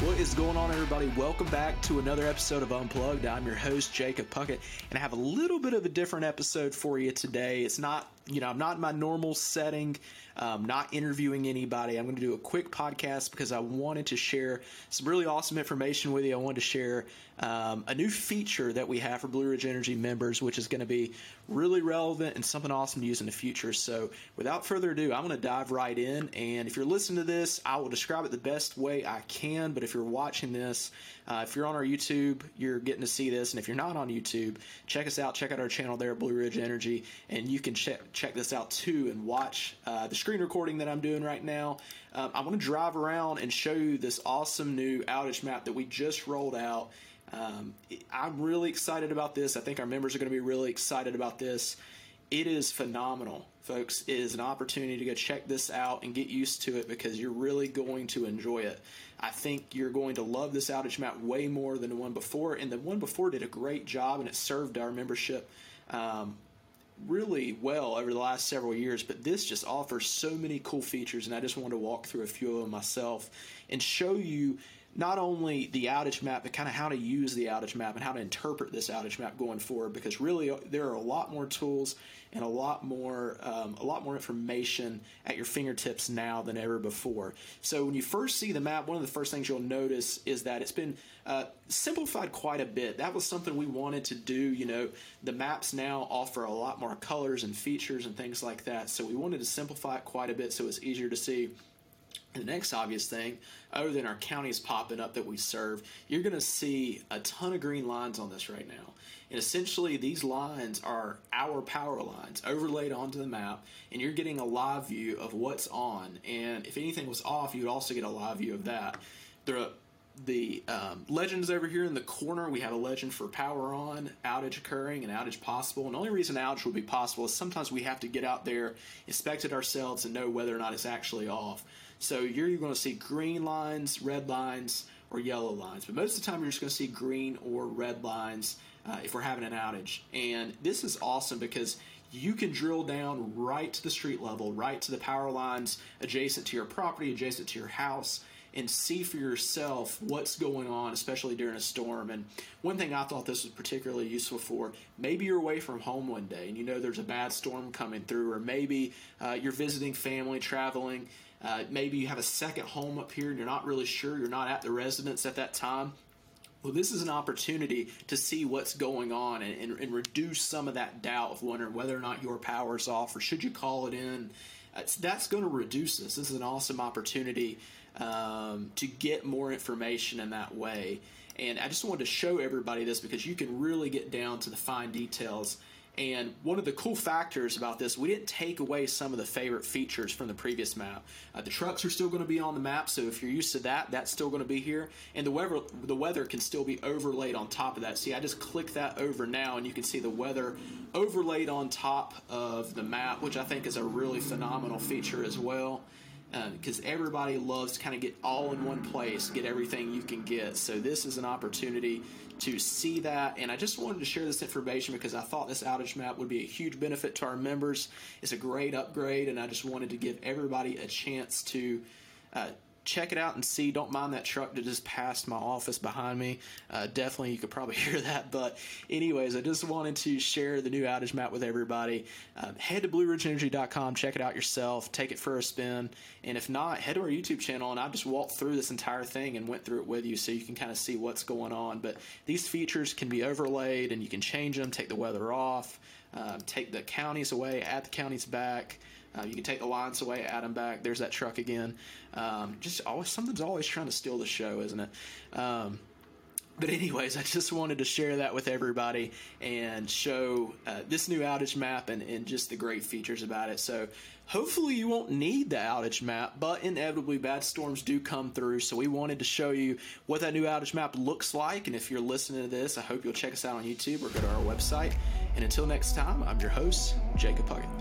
What is going on, everybody? Welcome back to another episode of Unplugged. I'm your host, Jacob Puckett, and I have a little bit of a different episode for you today. It's not, you know, I'm not in my normal setting, um, not interviewing anybody. I'm going to do a quick podcast because I wanted to share some really awesome information with you. I wanted to share um, a new feature that we have for Blue Ridge Energy members, which is going to be really relevant and something awesome to use in the future. So, without further ado, I'm going to dive right in. And if you're listening to this, I will describe it the best way I can. But if you're watching this, uh, if you're on our YouTube, you're getting to see this. And if you're not on YouTube, check us out. Check out our channel there, Blue Ridge Energy, and you can check check this out too and watch uh, the screen recording that I'm doing right now. Um, I want to drive around and show you this awesome new outage map that we just rolled out. Um, I'm really excited about this. I think our members are going to be really excited about this. It is phenomenal, folks. It is an opportunity to go check this out and get used to it because you're really going to enjoy it. I think you're going to love this outage map way more than the one before, and the one before did a great job and it served our membership um, really well over the last several years, but this just offers so many cool features, and I just wanted to walk through a few of them myself and show you not only the outage map, but kind of how to use the outage map and how to interpret this outage map going forward. Because really, there are a lot more tools and a lot more um, a lot more information at your fingertips now than ever before. So when you first see the map, one of the first things you'll notice is that it's been uh, simplified quite a bit. That was something we wanted to do. You know, the maps now offer a lot more colors and features and things like that. So we wanted to simplify it quite a bit so it's easier to see. The next obvious thing, other than our counties popping up that we serve, you're going to see a ton of green lines on this right now. And essentially, these lines are our power lines overlaid onto the map, and you're getting a live view of what's on. And if anything was off, you'd also get a live view of that. The the um, legends over here in the corner, we have a legend for power on, outage occurring, and outage possible. And the only reason outage would be possible is sometimes we have to get out there, inspect it ourselves, and know whether or not it's actually off. So you're going to see green lines, red lines, or yellow lines. But most of the time, you're just going to see green or red lines uh, if we're having an outage. And this is awesome because you can drill down right to the street level, right to the power lines adjacent to your property, adjacent to your house, and see for yourself what's going on, especially during a storm. And one thing I thought this was particularly useful for maybe you're away from home one day and you know there's a bad storm coming through, or maybe uh, you're visiting family, traveling. Uh, maybe you have a second home up here and you're not really sure, you're not at the residence at that time. Well, this is an opportunity to see what's going on and, and, and, reduce some of that doubt of wondering whether or not your power is off or should you call it in. That's, that's going to reduce this. This is an awesome opportunity um, to get more information in that way. And I just wanted to show everybody this because you can really get down to the fine details and one of the cool factors about this, we didn't take away some of the favorite features from the previous map. Uh, the trucks are still going to be on the map, so if you're used to that, that's still going to be here. And the weather, the weather can still be overlaid on top of that. See, I just click that over now, and you can see the weather overlaid on top of the map, which I think is a really phenomenal feature as well because uh, everybody loves to kind of get all in one place, get everything you can get. So this is an opportunity to see that, and I just wanted to share this information because I thought this outage map would be a huge benefit to our members. It's a great upgrade, and I just wanted to give everybody a chance to. Uh, check it out and see. Don't mind that truck that just passed my office behind me. Uh, definitely, you could probably hear that. But, anyways, I just wanted to share the new outage map with everybody. Uh, head to BlueRidgeEnergy.com, check it out yourself, take it for a spin. And if not, head to our YouTube channel, and I just walked through this entire thing and went through it with you so you can kind of see what's going on. But these features can be overlaid, and you can change them, take the weather off, uh, take the counties away, add the counties back. Uh, you can take the lines away, add them back. There's that truck again. Um, just always something's always trying to steal the show, isn't it? Um, but anyways, I just wanted to share that with everybody and show uh, this new outage map and, and just the great features about it. So hopefully you won't need the outage map, but inevitably bad storms do come through. So we wanted to show you what that new outage map looks like. And if you're listening to this, I hope you'll check us out on YouTube or go to our website. And until next time, I'm your host, Jacob Puckett.